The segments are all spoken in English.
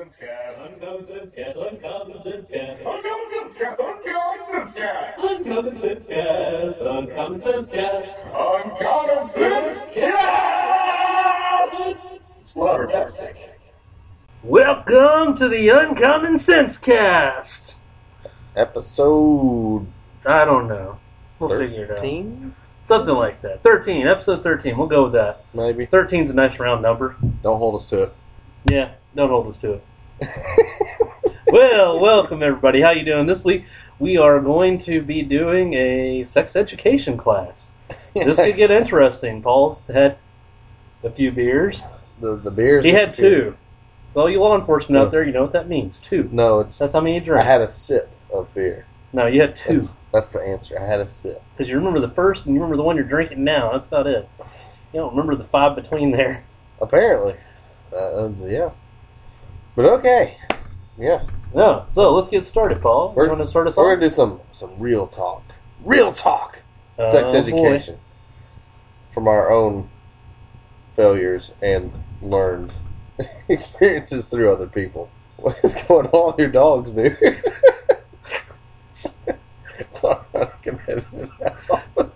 Uncommon sense cast, uncommon sense cast. Uncommon sense cast, uncommon sense cast. Uncommon sense cast, uncommon sense cast. Uncommon sense cast. Flabbergastic. Welcome to the Uncommon Sense Cast. Episode I don't know. We'll figure it out. 13, Something like that. 13, episode 13. We'll go with that. maybe. 13's a nice round number. Don't hold us to it. Yeah, don't hold us to it. well, welcome everybody. How you doing this week? We are going to be doing a sex education class. This could get interesting. Paul's had a few beers. the the beers. He had two. For all you law enforcement out there, you know what that means. Two. No, it's. That's how many you drink. I had a sip of beer. no, you had two. That's, that's the answer. I had a sip. Because you remember the first and you remember the one you're drinking now. That's about it. You don't remember the five between there. Apparently, uh, yeah. But okay, yeah. No. So let's get started, Paul. We're- you want to start us We're off? gonna do some some real talk. Real talk. Oh, Sex Oh, boy. education from our own failures and learned experiences through other people. What is going on with your dogs, dude? it's all right. I can edit it out.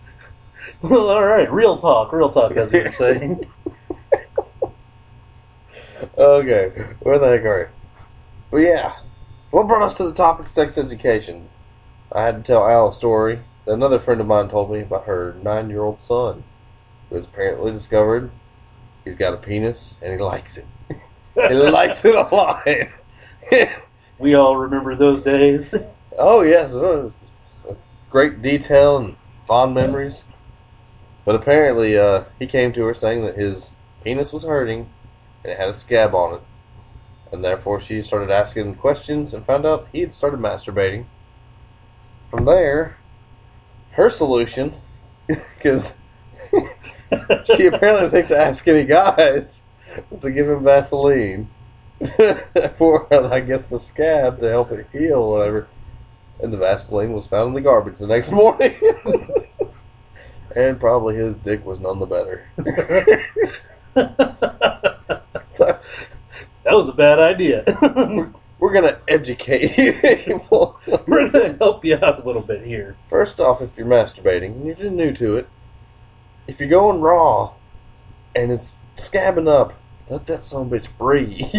Well, all right. Real talk. Real talk, as you were saying. Okay, where the heck are you? But yeah, what brought us to the topic sex education? I had to tell Al a story that another friend of mine told me about her nine year old son, who has apparently discovered he's got a penis and he likes it. he likes it a lot. we all remember those days. oh, yes, great detail and fond memories. But apparently, uh, he came to her saying that his penis was hurting and it had a scab on it. And therefore, she started asking questions and found out he had started masturbating. From there, her solution, because she apparently thinks to ask any guys, was to give him Vaseline for, I guess, the scab to help it heal or whatever. And the Vaseline was found in the garbage the next morning. and probably his dick was none the better. that was a bad idea. we're gonna educate you. we're going to help you out a little bit here. First off, if you're masturbating and you're just new to it, if you're going raw and it's scabbing up, let that son bitch breathe.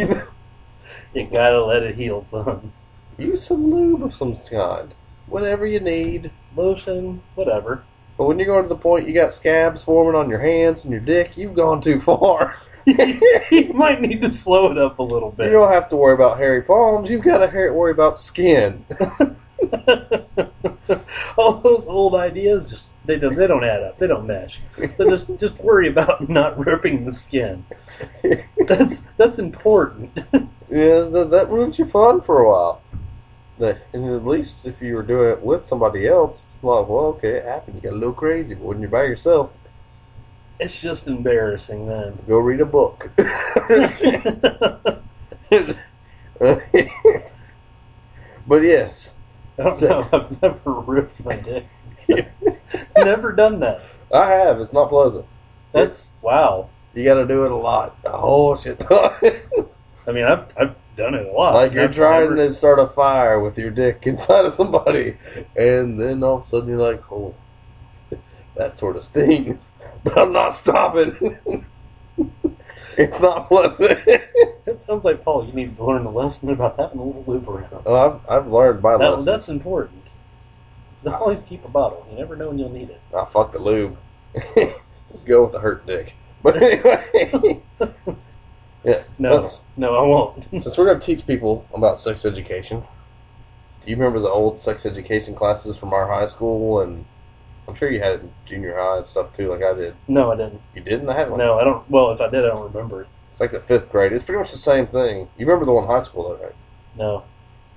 You gotta let it heal, son. Use some lube of some kind, whatever you need. Lotion, whatever. But when you go to the point you got scabs forming on your hands and your dick, you've gone too far. you might need to slow it up a little bit. You don't have to worry about hairy palms. You've got to worry about skin. All those old ideas just they don't they don't add up. They don't mesh. So just just worry about not ripping the skin. That's that's important. yeah, that, that ruins your fun for a while. The, and at least if you were doing it with somebody else, it's like, well, okay, it happened. You got a little crazy. But when you're by yourself, It's just embarrassing then. go read a book. but yes, I don't know. I've never ripped my dick. never done that. I have. It's not pleasant. That's wow. You got to do it a lot. A whole shit ton. I mean, I've I've done it a lot. like you're trying to start a fire with your dick inside of somebody, and then all of a sudden you're like, "Oh, that sort of stings," but I'm not stopping. it's not pleasant. It sounds like Paul. You need to learn a lesson about having a little loop around. well, I've, I've learned my That, lesson. that's important. Always keep a bottle. You never know when you'll need it. I fuck the lube. Let's go with the hurt dick. But anyway, yeah. No, let's- no, I won't. since we're going to teach people about sex education, do you remember the old sex education classes from our high school? And I'm sure you had it in junior high and stuff too, like I did. no, I didn't. You didn't? I had one. No, I don't. Well, if I did, I don't remember it. It's like the fifth grade. It's pretty much the same thing. You remember the one in high school, though, right? No,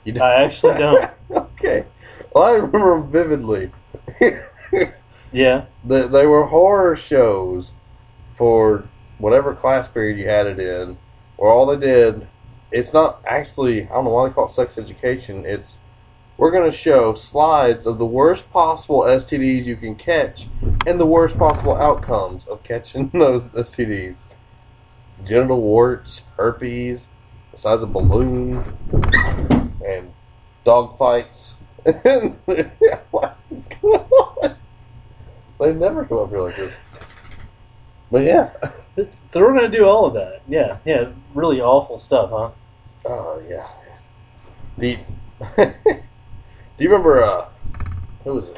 You I actually don't. okay. Well, I remember them vividly. Yeah, the, they were horror shows for whatever class period you had it in, where all they did, it's not actually, I don't know why they call it sex education, it's we're going to show slides of the worst possible STDs you can catch and the worst possible outcomes of catching those STDs. Genital warts, herpes, the size of balloons and dog fights. what is going on? They never come up here like this. But yeah. So we're gonna do all of that. Yeah, yeah. Really awful stuff, huh? Oh yeah. The Do you remember uh who was it?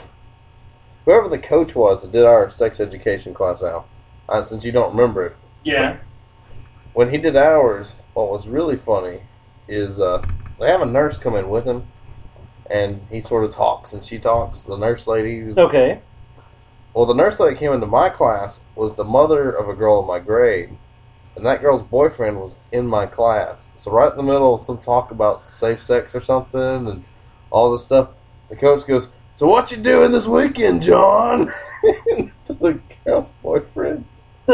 Whoever the coach was that did our sex education class out. Uh, since you don't remember it. Yeah. When he did ours, what was really funny is uh they have a nurse come in with him and he sort of talks and she talks, the nurse lady who's Okay. Well, the nurse that came into my class was the mother of a girl in my grade, and that girl's boyfriend was in my class. So right in the middle of some talk about safe sex or something and all this stuff, the coach goes, "So what you doing this weekend, John?" to the girl's boyfriend.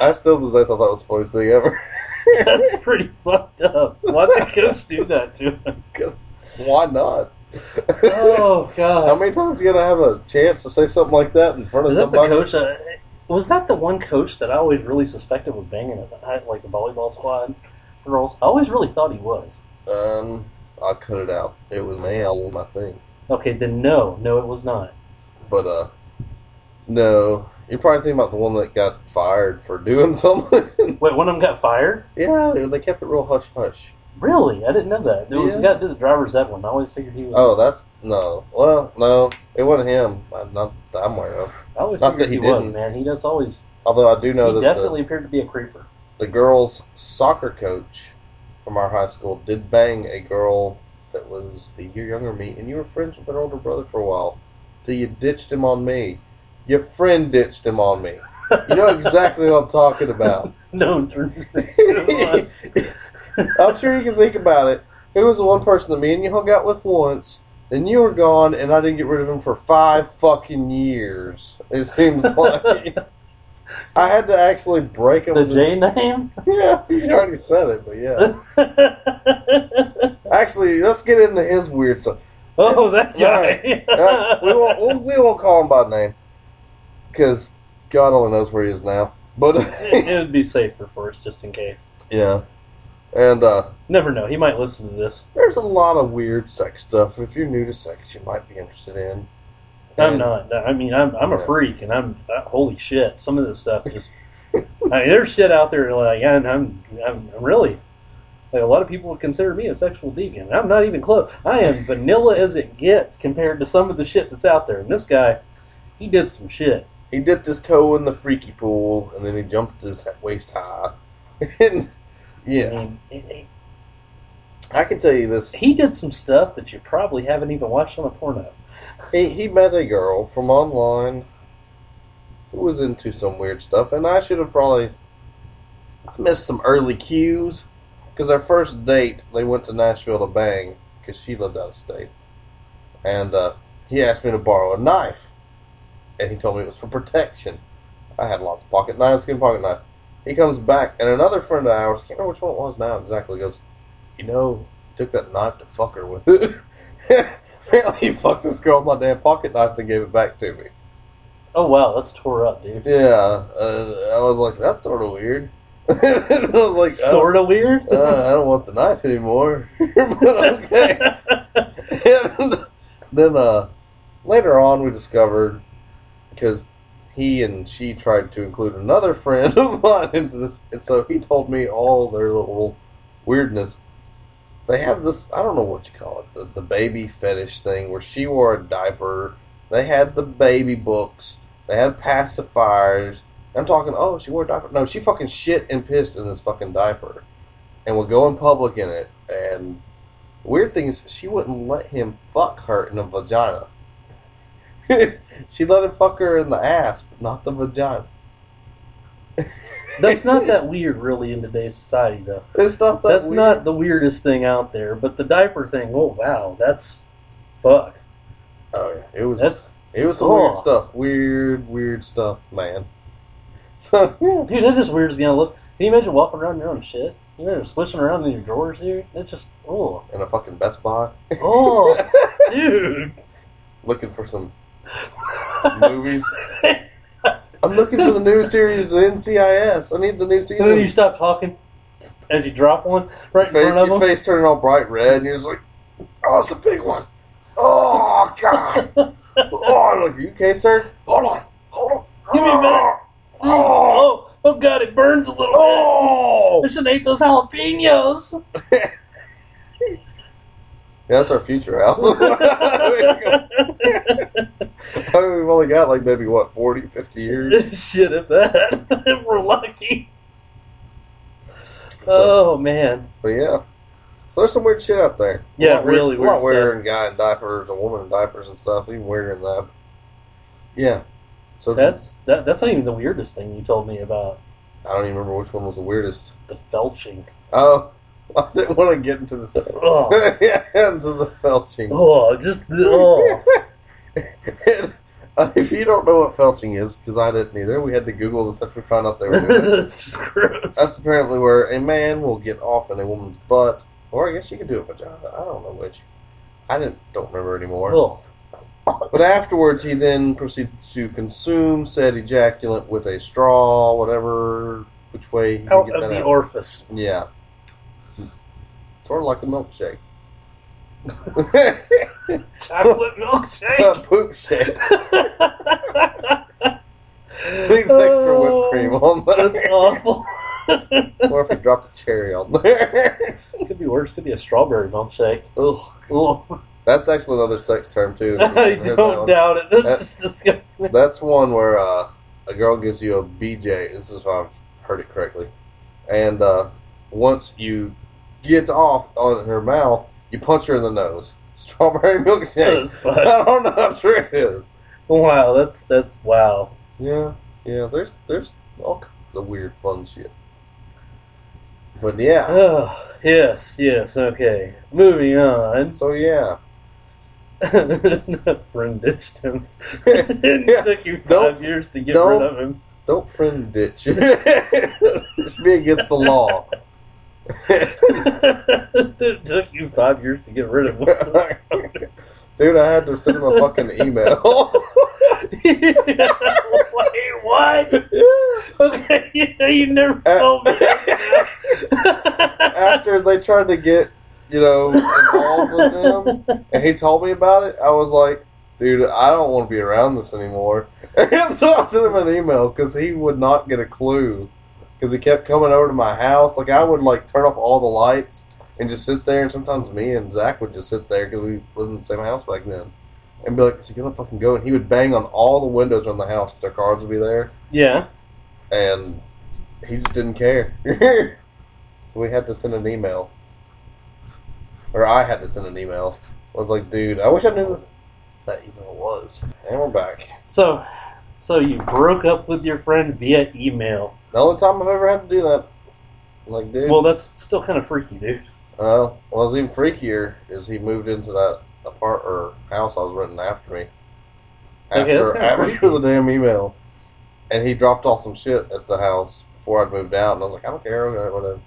I still just I thought that was the funniest thing ever. That's pretty fucked up. Why'd the coach do that to him? Because why not? Oh god. How many times are you gonna have a chance to say something like that in front of Is that the somebody? coach? Uh, was that the one coach that I always really suspected was banging at the, like the volleyball squad girls? I always really thought he was. Um, I cut it out. It was male, my thing. Okay, then no, no, it was not. But uh, no, you're probably thinking about the one that got fired for doing something. Wait, one of them got fired? yeah, they kept it real hush hush. Really? I didn't know that. There was Yeah. guy that did the driver's ed one. I always figured he was. Oh, that's no. Well, no, it wasn't him. Not that I'm aware of. I always not that he, he was, didn't. man. He does always. Although I do know he that definitely the, appeared to be a creeper. the girls' soccer coach from our high school did bang a girl that was a year younger than me, and you were friends with her older brother for a while. Till you ditched him on me. Your friend ditched him on me. You know exactly what I'm talking about. No. I'm sure you can think about it. Who was the one person that me and you hung out with once? Then you were gone, and I didn't get rid of him for five fucking years. It seems like I had to actually break him. the J name? Yeah, you already said it, but yeah. Actually, let's get into his weird stuff. oh, that guy. We won't. We'll, we won't call him by name because God only knows where he is now. But it would be safer for us, just in case. yeah, and uh, Never know. He might listen to this. there's a lot of weird sex stuff. If you're new to sex, you might be interested in. I'm And- not. I mean, I'm I'm a freak, and I'm uh, holy shit. Some of this stuff just. I mean, there's shit out there like, yeah, and I'm, I'm I'm really like a lot of people would consider me a sexual deviant. I'm not even close. I am vanilla as it gets compared to some of the shit that's out there. And this guy, he did some shit. He dipped his toe in the freaky pool, and then he jumped his waist high. and I yeah, mean, it, it, I can tell you this. he did some stuff that you probably haven't even watched on a porno. He he met a girl from online who was into some weird stuff, and I should have probably I missed some early cues because their first date they went to Nashville to bang because she lived out of state, and uh, he asked me to borrow a knife, and he told me it was for protection. I had lots of pocket knives, good pocket knife. He comes back, and another friend of ours, can't remember which one it was now exactly, goes, you know, took that knife to fuck her with it. Apparently, he fucked this girl with my damn pocket knife and gave it back to me. Oh wow, that's tore up, dude. Yeah, uh, I was like, that's sort of weird. I was like, Sort of weird. uh, I don't want the knife anymore. but okay. and then uh, later on, we discovered because he and she tried to include another friend of mine into this, and so he told me all their little weirdness. They have this, I don't know what you call it, the, the baby fetish thing where she wore a diaper. They had the baby books. They had pacifiers. I'm talking, oh, she wore a diaper. No, she fucking shit and pissed in this fucking diaper and would go in public in it. And weird thing is, she wouldn't let him fuck her in the vagina. she let him fuck her in the ass, but not the vagina. That's not that weird, really, in today's society, though. It's not that That's weird. not the weirdest thing out there. But the diaper thing, oh wow, that's fuck. Oh yeah, it was. That's it was some Oh. weird stuff. Weird, weird stuff, man. So yeah. dude, that just weirds me out. Look, can you imagine walking around your own shit? You know, switching around in your drawers here. That's just oh, in a fucking Best Buy, oh, dude. looking for some movies. I'm looking for the new series of NCIS. I need the new And then you stop talking as you drop one right in Face, front of your them. face turning all bright red, and you're just like, "Oh, it's a big one." Oh God! oh, look, you okay, sir? Hold on, hold on. Give me a minute. Oh, oh, oh, God, it burns a little Oh! bit. I should ate those jalapenos. Yeah, that's our future house. Mean, we've only got like maybe what 40, 50 years. Shit, if that, if we're lucky. Oh man, But yeah, so there's some weird shit out there. Yeah, really weird, a lot weird weirder than guy in diapers, a woman in diapers and stuff. Even weirder than that. Yeah. So that's that. That's not even the weirdest thing you told me about I don't even remember which one was the weirdest. the felching. Oh, I didn't want to get into the Oh, yeah into the felching. oh, just oh. Uh, if you don't know what felching is, because I didn't either, we had to Google this after we found out they were doing it. That's gross. That's apparently where a man will get off in a woman's butt, or I guess you can do it vagina. I don't know which. I didn't don't remember anymore. Oh, But afterwards, he then proceeded to consume said ejaculate with a straw, whatever, which way he out of the out. orifice. yeah, sort of like a milkshake. Chocolate milkshake. a poop shake. Needs extra whipped cream on That's awful. or if you dropped a cherry on there. Could be worse. Could be a strawberry milkshake. Ugh. Ugh. That's actually another sex term too. I haven't heard that don't doubt it. That's That- just disgusting. That's one where uh, a girl gives you a BJ. This is if I've heard it correctly. And uh, once you get off on her mouth, you punch her in the nose. Strawberry milkshake. That's I don't know how true it is. Wow, that's that's wow. Yeah, yeah. There's there's all kinds of weird fun shit. But yeah. Oh, yes, yes, okay. Moving on. So yeah. friend ditched him. it Yeah, took you 5 don't- years to get rid of him. Don't friend ditch. it should be against the law. it took you five years to get rid of him. Dude, I had to send him a fucking email. Wait, what? Okay, yeah, you never Uh, told me. After they tried to get, you know, involved with him, and he told me about it, I was like, dude, I don't want to be around this anymore. And so I sent him an email because he would not get a clue. Because he kept coming over to my house. Like, I would, like, turn off all the lights and just sit there. And sometimes me and Zach would just sit there because we lived in the same house back then. And be like, is he to fucking go? And he would bang on all the windows around the house because our cars would be there. yeah. And he just didn't care. so we had to send an email. Or I had to send an email. I was like, dude, I wish I knew that email was. And we're back. So, so you broke up with your friend via email. The only time I've ever had to do that. Like, dude. Well, that's still kind of freaky, dude. Uh, what was even freakier is he moved into that apart or house I was renting after me. Okay, that's After, kinda after the damn email. And he dropped off some shit at the house before I'd moved out. And I was like, I don't care. Okay, whatever.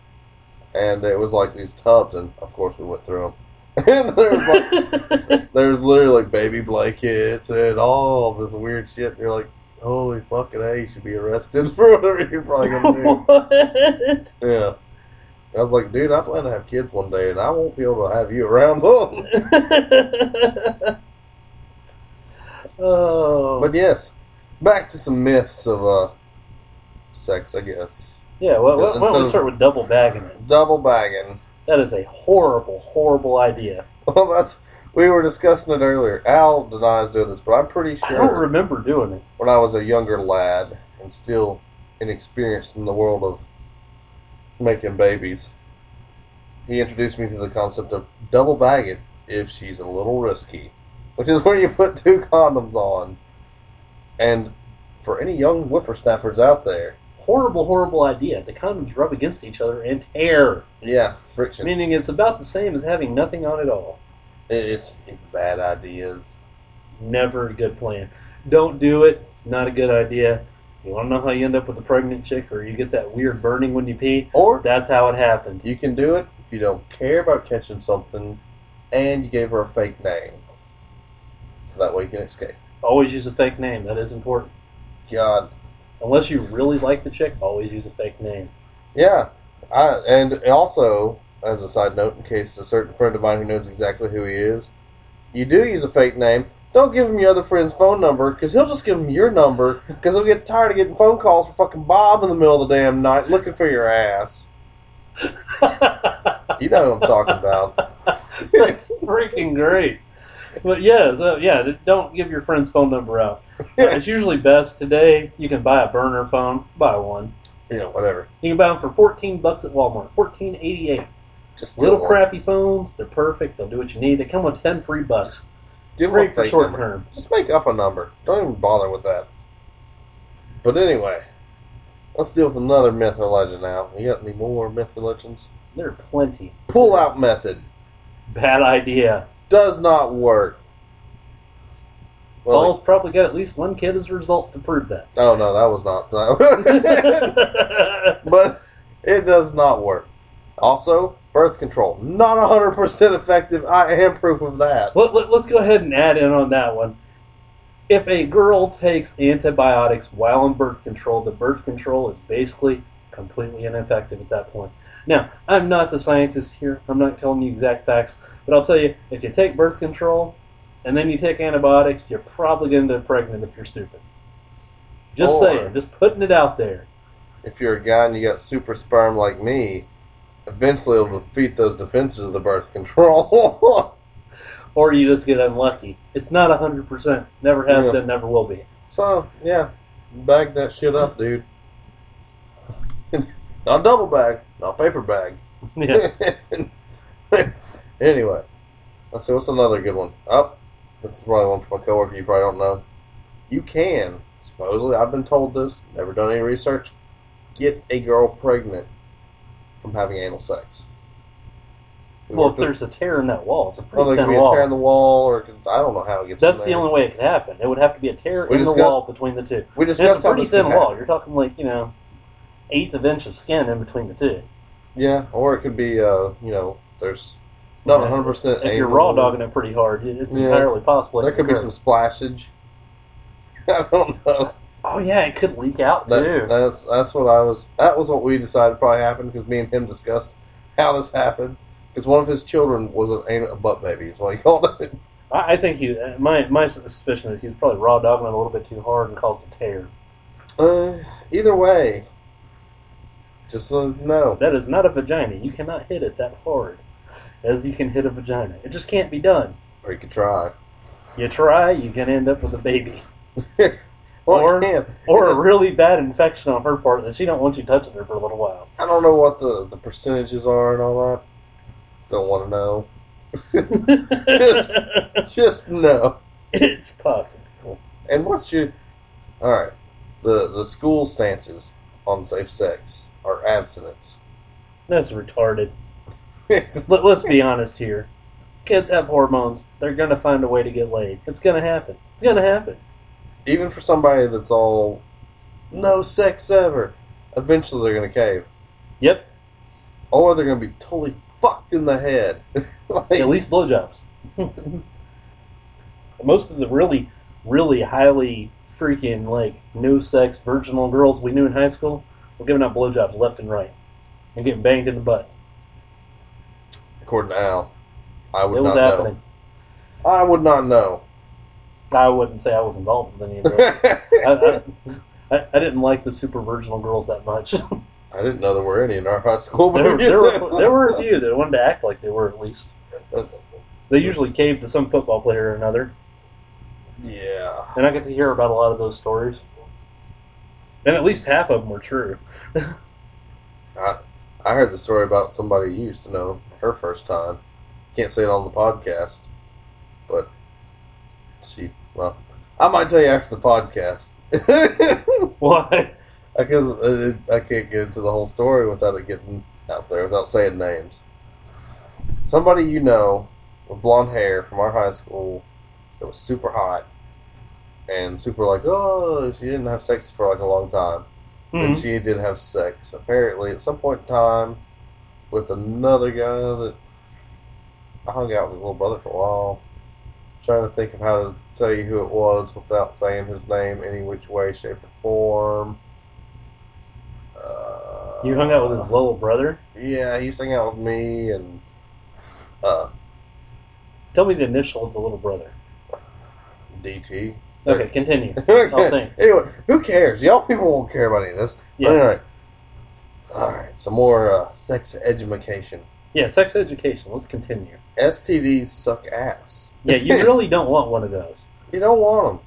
And it was like these tubs. And of course, we went through them. and there was like, there was literally like baby blankets and all this weird shit. And you're like, holy fucking A, you should be arrested for whatever you're probably going to do. what? Yeah. I was like, dude, I plan to have kids one day, and I won't be able to have you around them. oh. But yes, back to some myths of uh, sex, I guess. yeah, well, why, why don't we start with double bagging it? Double bagging. That is a horrible, horrible idea. Well, that's we were discussing it earlier. Al denies doing this, but I'm pretty sure. I don't remember doing it. when I was a younger lad and still inexperienced in the world of making babies, he introduced me to the concept of double bagging if she's a little risky, which is where you put two condoms on. And for any young whippersnappers out there, Horrible, horrible idea. The condoms rub against each other and tear. yeah, friction. Meaning it's about the same as having nothing on at all. It's, it's bad ideas. Never a good plan. Don't do it. It's not a good idea. You want to know how you end up with a pregnant chick or you get that weird burning when you pee? Or That's how it happened. you can do it if you don't care about catching something and you gave her a fake name. So that way you can escape. Always use a fake name. That is important. God, Unless you really like the chick, always use a fake name. Yeah, I, and also as a side note, in case a certain friend of mine who knows exactly who he is, you do use a fake name. Don't give him your other friend's phone number because he'll just give him your number because he'll get tired of getting phone calls from fucking Bob in the middle of the damn night looking for your ass. You know who I'm talking about. That's freaking great. But yeah, so yeah, don't give your friend's phone number out. Uh, it's usually best today. You can buy a burner phone. Buy one. Yeah, whatever. You can buy them for fourteen bucks at Walmart. Fourteen eighty eight. Just Little do it. crappy phones. They're perfect. They'll do what you need. They come with ten free bucks. Give him Great for short number. term. Just make up a number. Don't even bother with that. But anyway, let's deal with another myth or legend now. You got any more myth or legends? There are plenty. Pull out method Bad idea. does not work. Well, Paul's probably got at least one kid as a result to prove that. oh no, that was not. but it does not work. Also, birth control not hundred percent effective. I am proof of that. Let, let, us go ahead and add in on that one. If a girl takes antibiotics while on birth control, the birth control is basically completely ineffective at that point. Now, I'm not the scientist here. I'm not telling you exact facts, but I'll tell you if you take birth control and then you take antibiotics, you're probably going to get pregnant if you're stupid. Just Or- saying, just putting it out there. If you're a guy and you got super sperm like me, eventually it'll defeat those defenses of the birth control. Or you just get unlucky. It's not 100%. Never has Yeah. been, never will be. So yeah, bag that shit up, dude. not double bag, not paper bag. Yeah. anyway, let's see what's another good one. Oh, this is probably one from a coworker you probably don't know. You can supposedly, I've been told this, never done any research, get a girl pregnant from having anal sex. We Well, if with- there's a tear in that wall, it's a well, pretty there thin could be a wall. tear in the wall, or I don't know how it gets. That's the only way it could happen. It would have to be a tear We in the wall between the two. We And it's discussed a pretty thin wall. You're talking like you know, eighth of inch of skin in between the two. Yeah, or it could be, uh, you know, there's not Yeah. 100. percent If you're raw dogging it pretty hard, it's Yeah. entirely possible. there could be some splashage. I don't know. Oh yeah, it could leak out That, too. that's that's what I was. That was what we decided probably happened because me and him discussed how this happened. Because one of his children was an a butt baby, is what he called it. I, I think he. uh, My my suspicion is he's probably raw dogging it a little bit too hard and caused a tear. Uh, either way, just so know. That is not a vagina. You cannot hit it that hard as you can hit a vagina. It just can't be done. Or you could try. You try, you can end up with a baby. well, Or- can. Or a really bad infection on her part that she don't want you touching her for a little while. I don't know what the, the percentages are and all that. Don't want to know. Just- Just know. it's possible. And what's your all right? The the school stances on safe sex are abstinence. That's retarded. Let, let's be honest here. Kids have hormones. They're going to find a way to get laid. It's going to happen. It's going to happen. Even for somebody that's all no sex ever, eventually they're gonna cave, Yep. or they're gonna be totally fucked in the head. like, At least blowjobs. Most of the really, really highly freaking, like, no sex virginal girls we knew in high school were giving out blowjobs left and right and getting banged in the butt. according to Al, I would It was not happening. know. I would not know. I wouldn't say I was involved with any of that. I, I, I, didn't like the super virginal girls that much. I didn't know there were any in our high school. But there, there, were, there were a few that wanted to act like they were at least. They usually caved to some football player or another, Yeah. and I get to hear about a lot of those stories. And at least half of them were true. I I heard the story about somebody you used to know her first time. Can't say it on the podcast, but she well, I might tell you after the podcast. Why? Because uh, I can't get into the whole story without it getting out there, without saying names. Somebody you know with blonde hair from our high school that was super hot and super like, oh, she didn't have sex for like a long time. And Mhm. she did have sex, apparently, at some point in time with another guy that I hung out with his little brother for a while. Trying to think of how to tell you who it was without saying his name any which way, shape, or form. Uh, You hung out with his little brother. Yeah, he used to hang out with me and uh, Tell me the initial of the little brother. DT. Okay, continue. Okay. I'll think. Anyway, who cares? Y'all people won't care about any of this. Yeah. All right. All right. Some more uh, sex education. Yeah, sex education. Let's continue. STDs suck ass. Yeah, you really don't want one of those. You don't want them,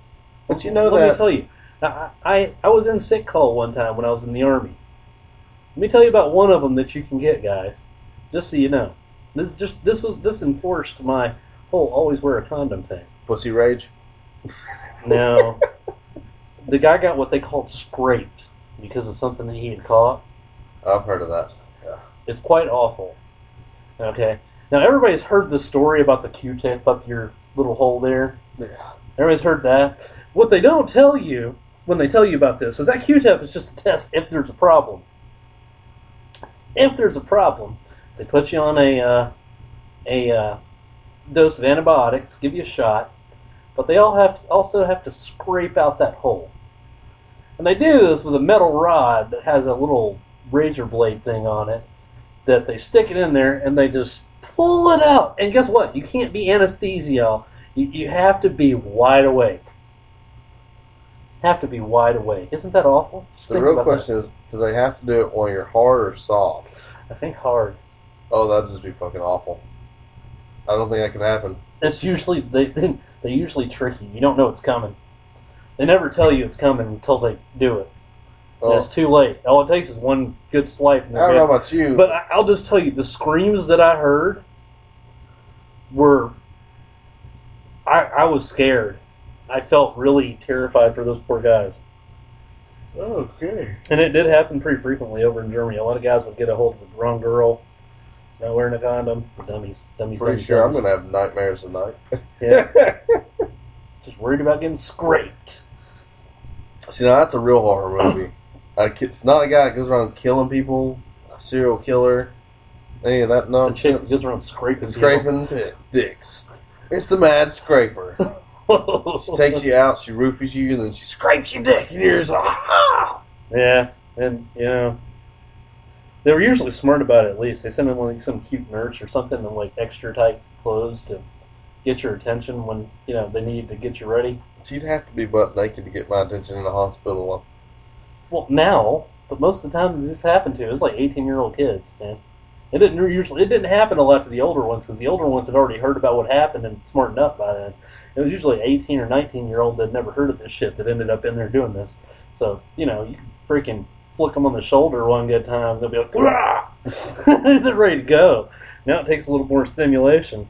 but you know that Let me tell you, I, I I was in sick call one time when I was in the army. Let me tell you about one of them that you can get, guys. Just so you know, this just this is this enforced my whole always wear a condom thing. Pussy rage. Now, the guy got what they called scraped because of something that he had caught. I've heard of that. Yeah. It's quite awful. Okay. Now everybody's heard the story about the Q-tip up your little hole there. Yeah. Everybody's heard that. What they don't tell you when they tell you about this is that Q-tip is just a test if there's a problem. If there's a problem, they put you on a uh, a uh, dose of antibiotics, give you a shot, but they all have to, also have to scrape out that hole. And they do this with a metal rod that has a little razor blade thing on it that they stick it in there and they just pull it out. And guess what? You can't be anesthesia. You, you have to be wide awake. Have to be wide awake. Isn't that awful? Just The real question is, do they have to do it while you're hard or soft? I think hard. Oh, that'd just be fucking awful. I don't think that can happen. It's usually they they, they usually trick you. You don't know it's coming. They never tell you it's coming until they do it. Oh, It's too late. All it takes is one good swipe. And I don't know about you, But I- I'll just tell you, the screams that I heard were. I, I was scared. I felt really terrified for those poor guys. okay. And it did happen pretty frequently over in Germany. A lot of guys would get a hold of the wrong girl, not wearing a condom. Dummies. Dummies. Pretty dummies, sure I'm gonna have nightmares tonight. Yeah. Just worried about getting scraped. See, now that's a real horror movie. A It's not a guy that goes around killing people, a serial killer, any of that It's a chick that nonsense. goes around scraping. Scraping dicks. It's the mad scraper. She takes you out, she roofies you, and then she scrapes your dick, and you're just like, ah! Yeah, and you know, they were usually smart about it. At least they sent in like some cute nurse or something in like extra tight clothes to get your attention when you know they needed to get you ready. She'd have to be butt naked to get my attention in the hospital. Well, now, but most of the time this happened to, it was like eighteen year old kids, man. It didn't usually. It didn't happen a lot to the older ones because the older ones had already heard about what happened and smartened up by then. It was usually eighteen or nineteen year old that never heard of this shit that ended up in there doing this. So you know, you freaking flick them on the shoulder one good time, they'll be like, "Rah!" they're ready to go. Now it takes a little more stimulation.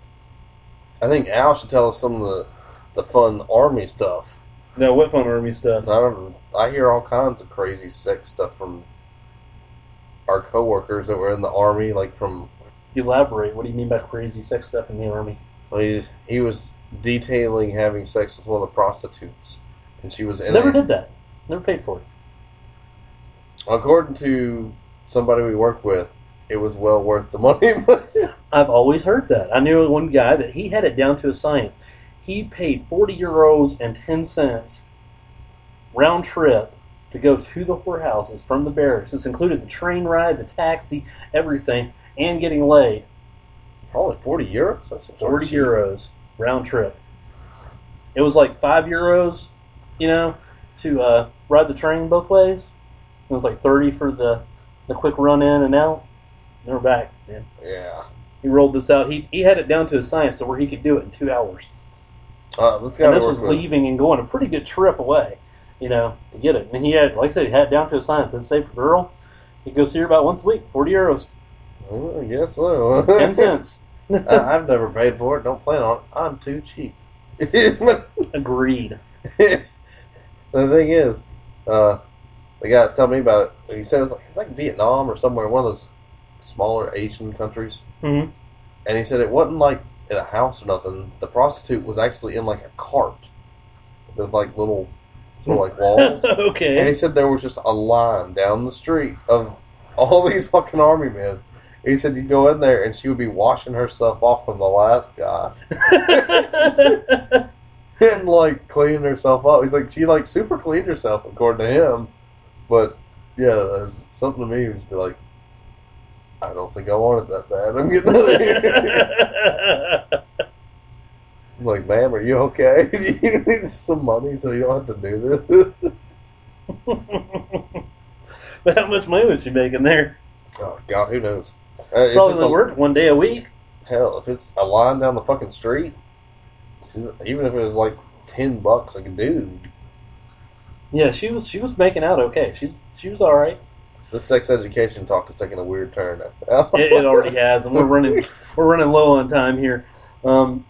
I think Al should tell us some of the, the fun army stuff. No, what fun army stuff? I don't. I hear all kinds of crazy sex stuff from our coworkers that were in the army, like from Elaborate. What do you mean by crazy sex stuff in the army? well, he, he was detailing having sex with one of the prostitutes, and she was in Never a, did that. Never paid for it. According to somebody we work with, it was well worth the money. I've always heard that. I knew one guy that he had it down to a science. He paid 40 euros and 10 cents round trip to go to the whorehouses from the barracks. This included the train ride, the taxi, everything, and getting laid. Probably forty euros. That's 40 euros round trip. It was like 5 euros, you know, to uh, ride the train both ways. It was like 30 for the, the quick run in and out. And we're back, man. Yeah. He rolled this out. He, he had it down to a science to where he could do it in two hours. Uh, this guy and this was with- leaving and going a pretty good trip away, you know, to get it. And he had, like I said, he had it down to a science. And say for girl, he'd go see her about once a week, 40 euros, Oh, I guess so. 10 cents. I, I've never paid for it. Don't plan on it. I'm too cheap. Agreed. the thing is, uh, the guy was telling me about it. He said it was like it's like Vietnam or somewhere, one of those smaller Asian countries. hmm And he said it wasn't like in a house or nothing. The prostitute was actually in like a cart with like little sort of like walls. Okay. And he said there was just a line down the street of all these fucking army men. He said you go in there and she would be washing herself off from the last guy and like cleaning herself up. He's like she like super cleaned herself according to him, but Yeah, something to me was be like, I don't think I want it that bad. I'm getting out of here. I'm like, ma'am, are you okay? Do you need some money so you don't have to do this? but how much money was she making there? oh God, who knows? Uh, if Probably it's only worked one day a week. Hell, if it's a line down the fucking street, even if it was like ten bucks a dude, Yeah, she was she was making out okay. She she was all right. This sex education talk is taking a weird turn. It, it already has, and we're running we're running low on time here. Um,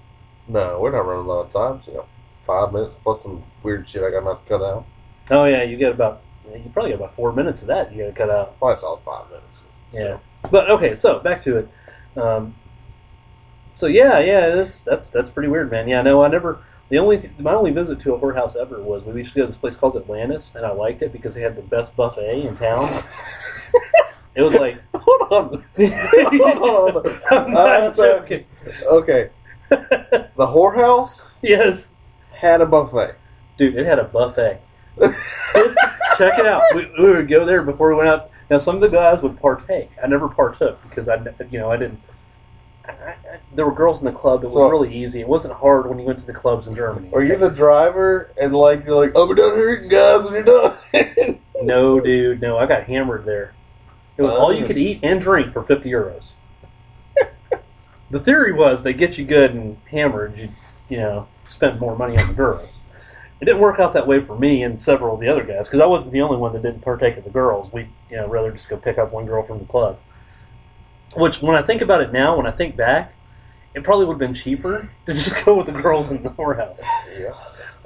No, we're not running low on time. So, you know, five minutes plus some weird shit I got enough to cut out. oh yeah, you got about you probably got about four minutes of that you got to cut out. Probably solid five minutes. So, Yeah, but okay, so back to it. Um, so yeah, yeah, that's that's that's pretty weird, man. Yeah, no, I never. The only my only visit to a whorehouse ever was we used to go to this place called Atlantis, and I liked it because they had the best buffet in town. It was like Hold on. Hold on. I'm uh, not have to- joking. Okay, the whorehouse yes, had a buffet. dude, it had a buffet. Check it out. We, we would go there before we went out. Now, some of the guys would partake. I never partook because I, you know, I didn't. There were girls in the club. It was So- really easy. It wasn't hard when you went to the clubs in Germany. Are you the driver and like you're like, oh, we're done here eating, guys, when you're done? No, dude, no. I got hammered there. It was all you could eat and drink for fifty euros. the theory was they get you good and hammered, you you know, spend more money on the girls. It didn't work out that way for me and several of the other guys because I wasn't the only one that didn't partake of the girls. We, you know, rather just go pick up one girl from the club. Which, when I think about it now, when I think back, it probably would have been cheaper to just go with the girls in the whorehouse. yeah.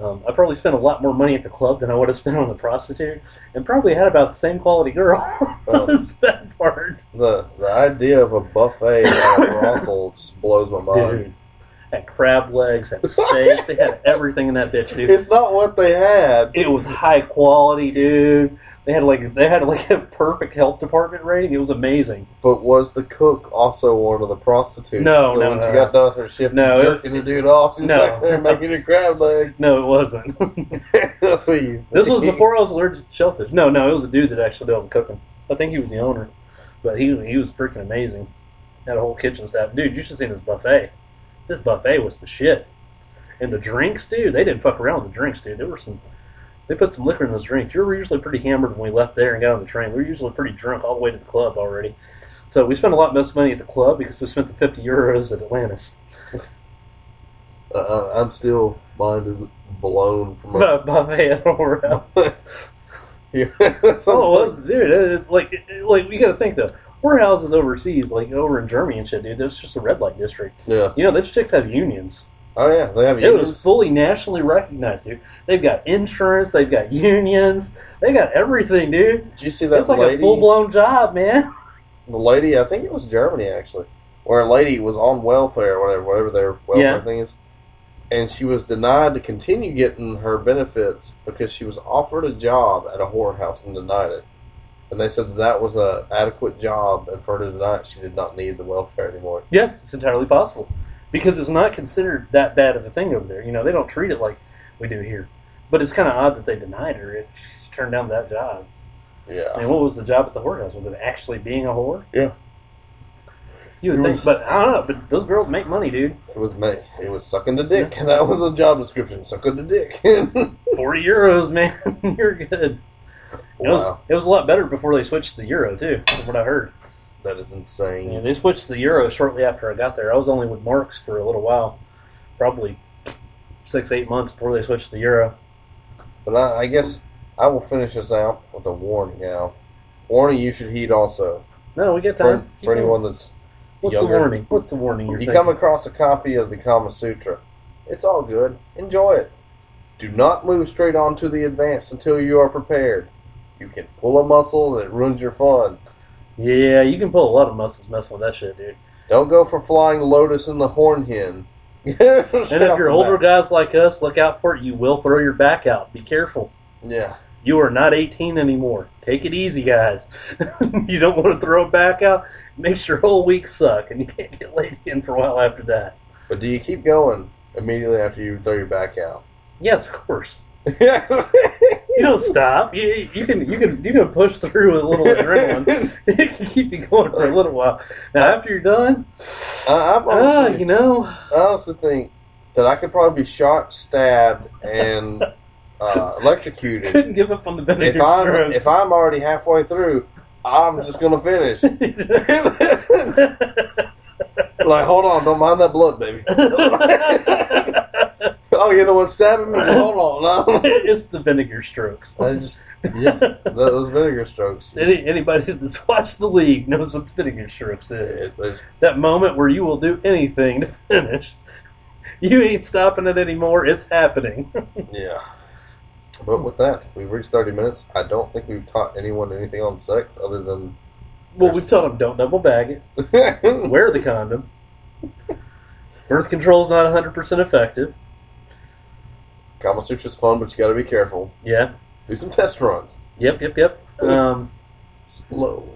Um, I probably spent a lot more money at the club than I would have spent on the prostitute, and probably had about the same quality girl. That's the bad part, The the idea of a buffet at a brothel just blows my mind. dude. Had crab legs, had steak, they had everything in that bitch, dude. It's not what they had. It was high quality, dude. They had like they had like a perfect health department rating. It was amazing. But was the cook also one of the prostitutes? No, so no, when no, she got done with her shift, No, it- jerking the dude off, she's No. back there making her crab legs. No, it wasn't. That's what you. this was before I was allergic to shellfish. No, no, it was a dude that actually did cooking. I think he was the owner, but he he was freaking amazing. Had a whole kitchen staff. Dude, you should see this buffet. This buffet was the shit. And the drinks, dude, they didn't fuck around with the drinks, dude. There were some. They put some liquor in those drinks. You were usually pretty hammered when we left there and got on the train. We were usually pretty drunk all the way to the club already. So we spent a lot less money at the club because we spent the 50 euros at Atlantis. Uh, I'm still mind is blown from a. Bu- buffet at Oreo. yeah, Oh, like- dude, it's like, it, like you got to think though. Warehouses overseas, like over in Germany and shit, dude. That's just a red light district. yeah. You know, those chicks have unions. Oh yeah, they have It was fully nationally recognized, dude. They've got insurance, they've got unions, they got everything, dude. Did you see that It's like lady? a full blown job, man. the lady, I think it was Germany actually, where a lady was on welfare or whatever, whatever their welfare Yeah. thing is, and she was denied to continue getting her benefits because she was offered a job at a whorehouse and denied it. And they said that, that was a adequate job, and for her to deny it, she did not need the welfare anymore. Yeah, it's entirely possible because it's not considered that bad of a thing over there. You know, they don't treat it like we do here. But it's kind of odd that they denied her. It, she turned down that job. I Yeah, mean, what was the job at the whorehouse? Was it actually being a whore? Yeah. You would It think, was- but I don't know. But those girls make money, dude. it was me. It was sucking the dick. That was the job description. Sucking the dick. Forty euros, man. You're good. It was, wow, it was a lot better before they switched to the euro too, from what I heard. That is insane. Yeah, they switched to the euro shortly after I got there. I was only with Marks for a little while, probably six, eight months before they switched to the euro. But I, I guess I will finish this out with a warning now. Warning you should heed also. No, we get For, time. Keep for anyone that's What's younger. the warning? What's the warning? You're you thinking? come across a copy of the Kama Sutra. It's all good. Enjoy it. Do not move straight on to the advanced until you are prepared. You can pull a muscle and it ruins your fun. Yeah, you can pull a lot of muscles messing with that shit, dude. Don't go for flying lotus and the horn hen. And if you're older guys like us, look out for it. You will throw your back out. Be careful. Yeah. You are not 18 anymore. Take it easy, guys. you don't want to throw it back out. Makes your whole week suck, and you can't get laid in for a while after that. But do you keep going immediately after you throw your back out? Yes, of course. You don't stop. You, you can you can you can push through with a little adrenaline. it can keep you going for a little while. Now after you're done, I, I've ah, honestly, you know, I honestly think that I could probably be shot, stabbed, and uh, electrocuted. couldn't give up on the vinegar If I'm strokes. if I'm already halfway through, I'm just gonna finish. like, hold on, don't mind that blood, baby. Oh, you're the one stabbing me. Hold on, no. it's the vinegar strokes. I just yeah, those vinegar strokes. Any, anybody that's watched the league knows what the vinegar strokes is. There's- That moment where you will do anything to finish. You ain't stopping it anymore. It's happening. yeah. But with that, we've reached 30 minutes. I don't think we've taught anyone anything on sex other than well, we've taught them don't double bag it. Wear the condom. Birth control is not 100% effective. Kama Sutra's fun, but you got to be careful. Yeah. Do some test runs. Yep, yep, yep. Um, Slow.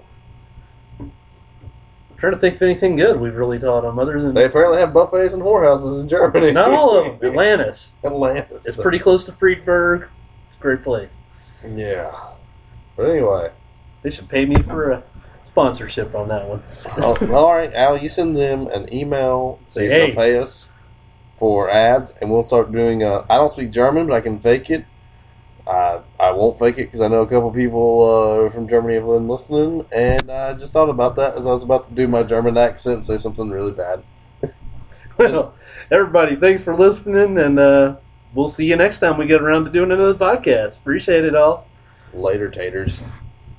trying to think of anything good we've really taught them other than They apparently have buffets and whorehouses in Germany. not all of them. Atlantis. Atlantis. It's pretty close to Friedberg. It's a great place. Yeah. But anyway, They should pay me for a sponsorship on that one. oh, all right, Al, you send them an email so Say, you hey. can pay us for ads, and we'll start doing. Uh, I don't speak German, but I can fake it. I I won't fake it because I know a couple people uh, from Germany have been listening, and I just thought about that as I was about to do my German accent, and say something really bad. Well, everybody, thanks for listening, and uh, we'll see you next time we get around to doing another podcast. Appreciate it all. Later, taters.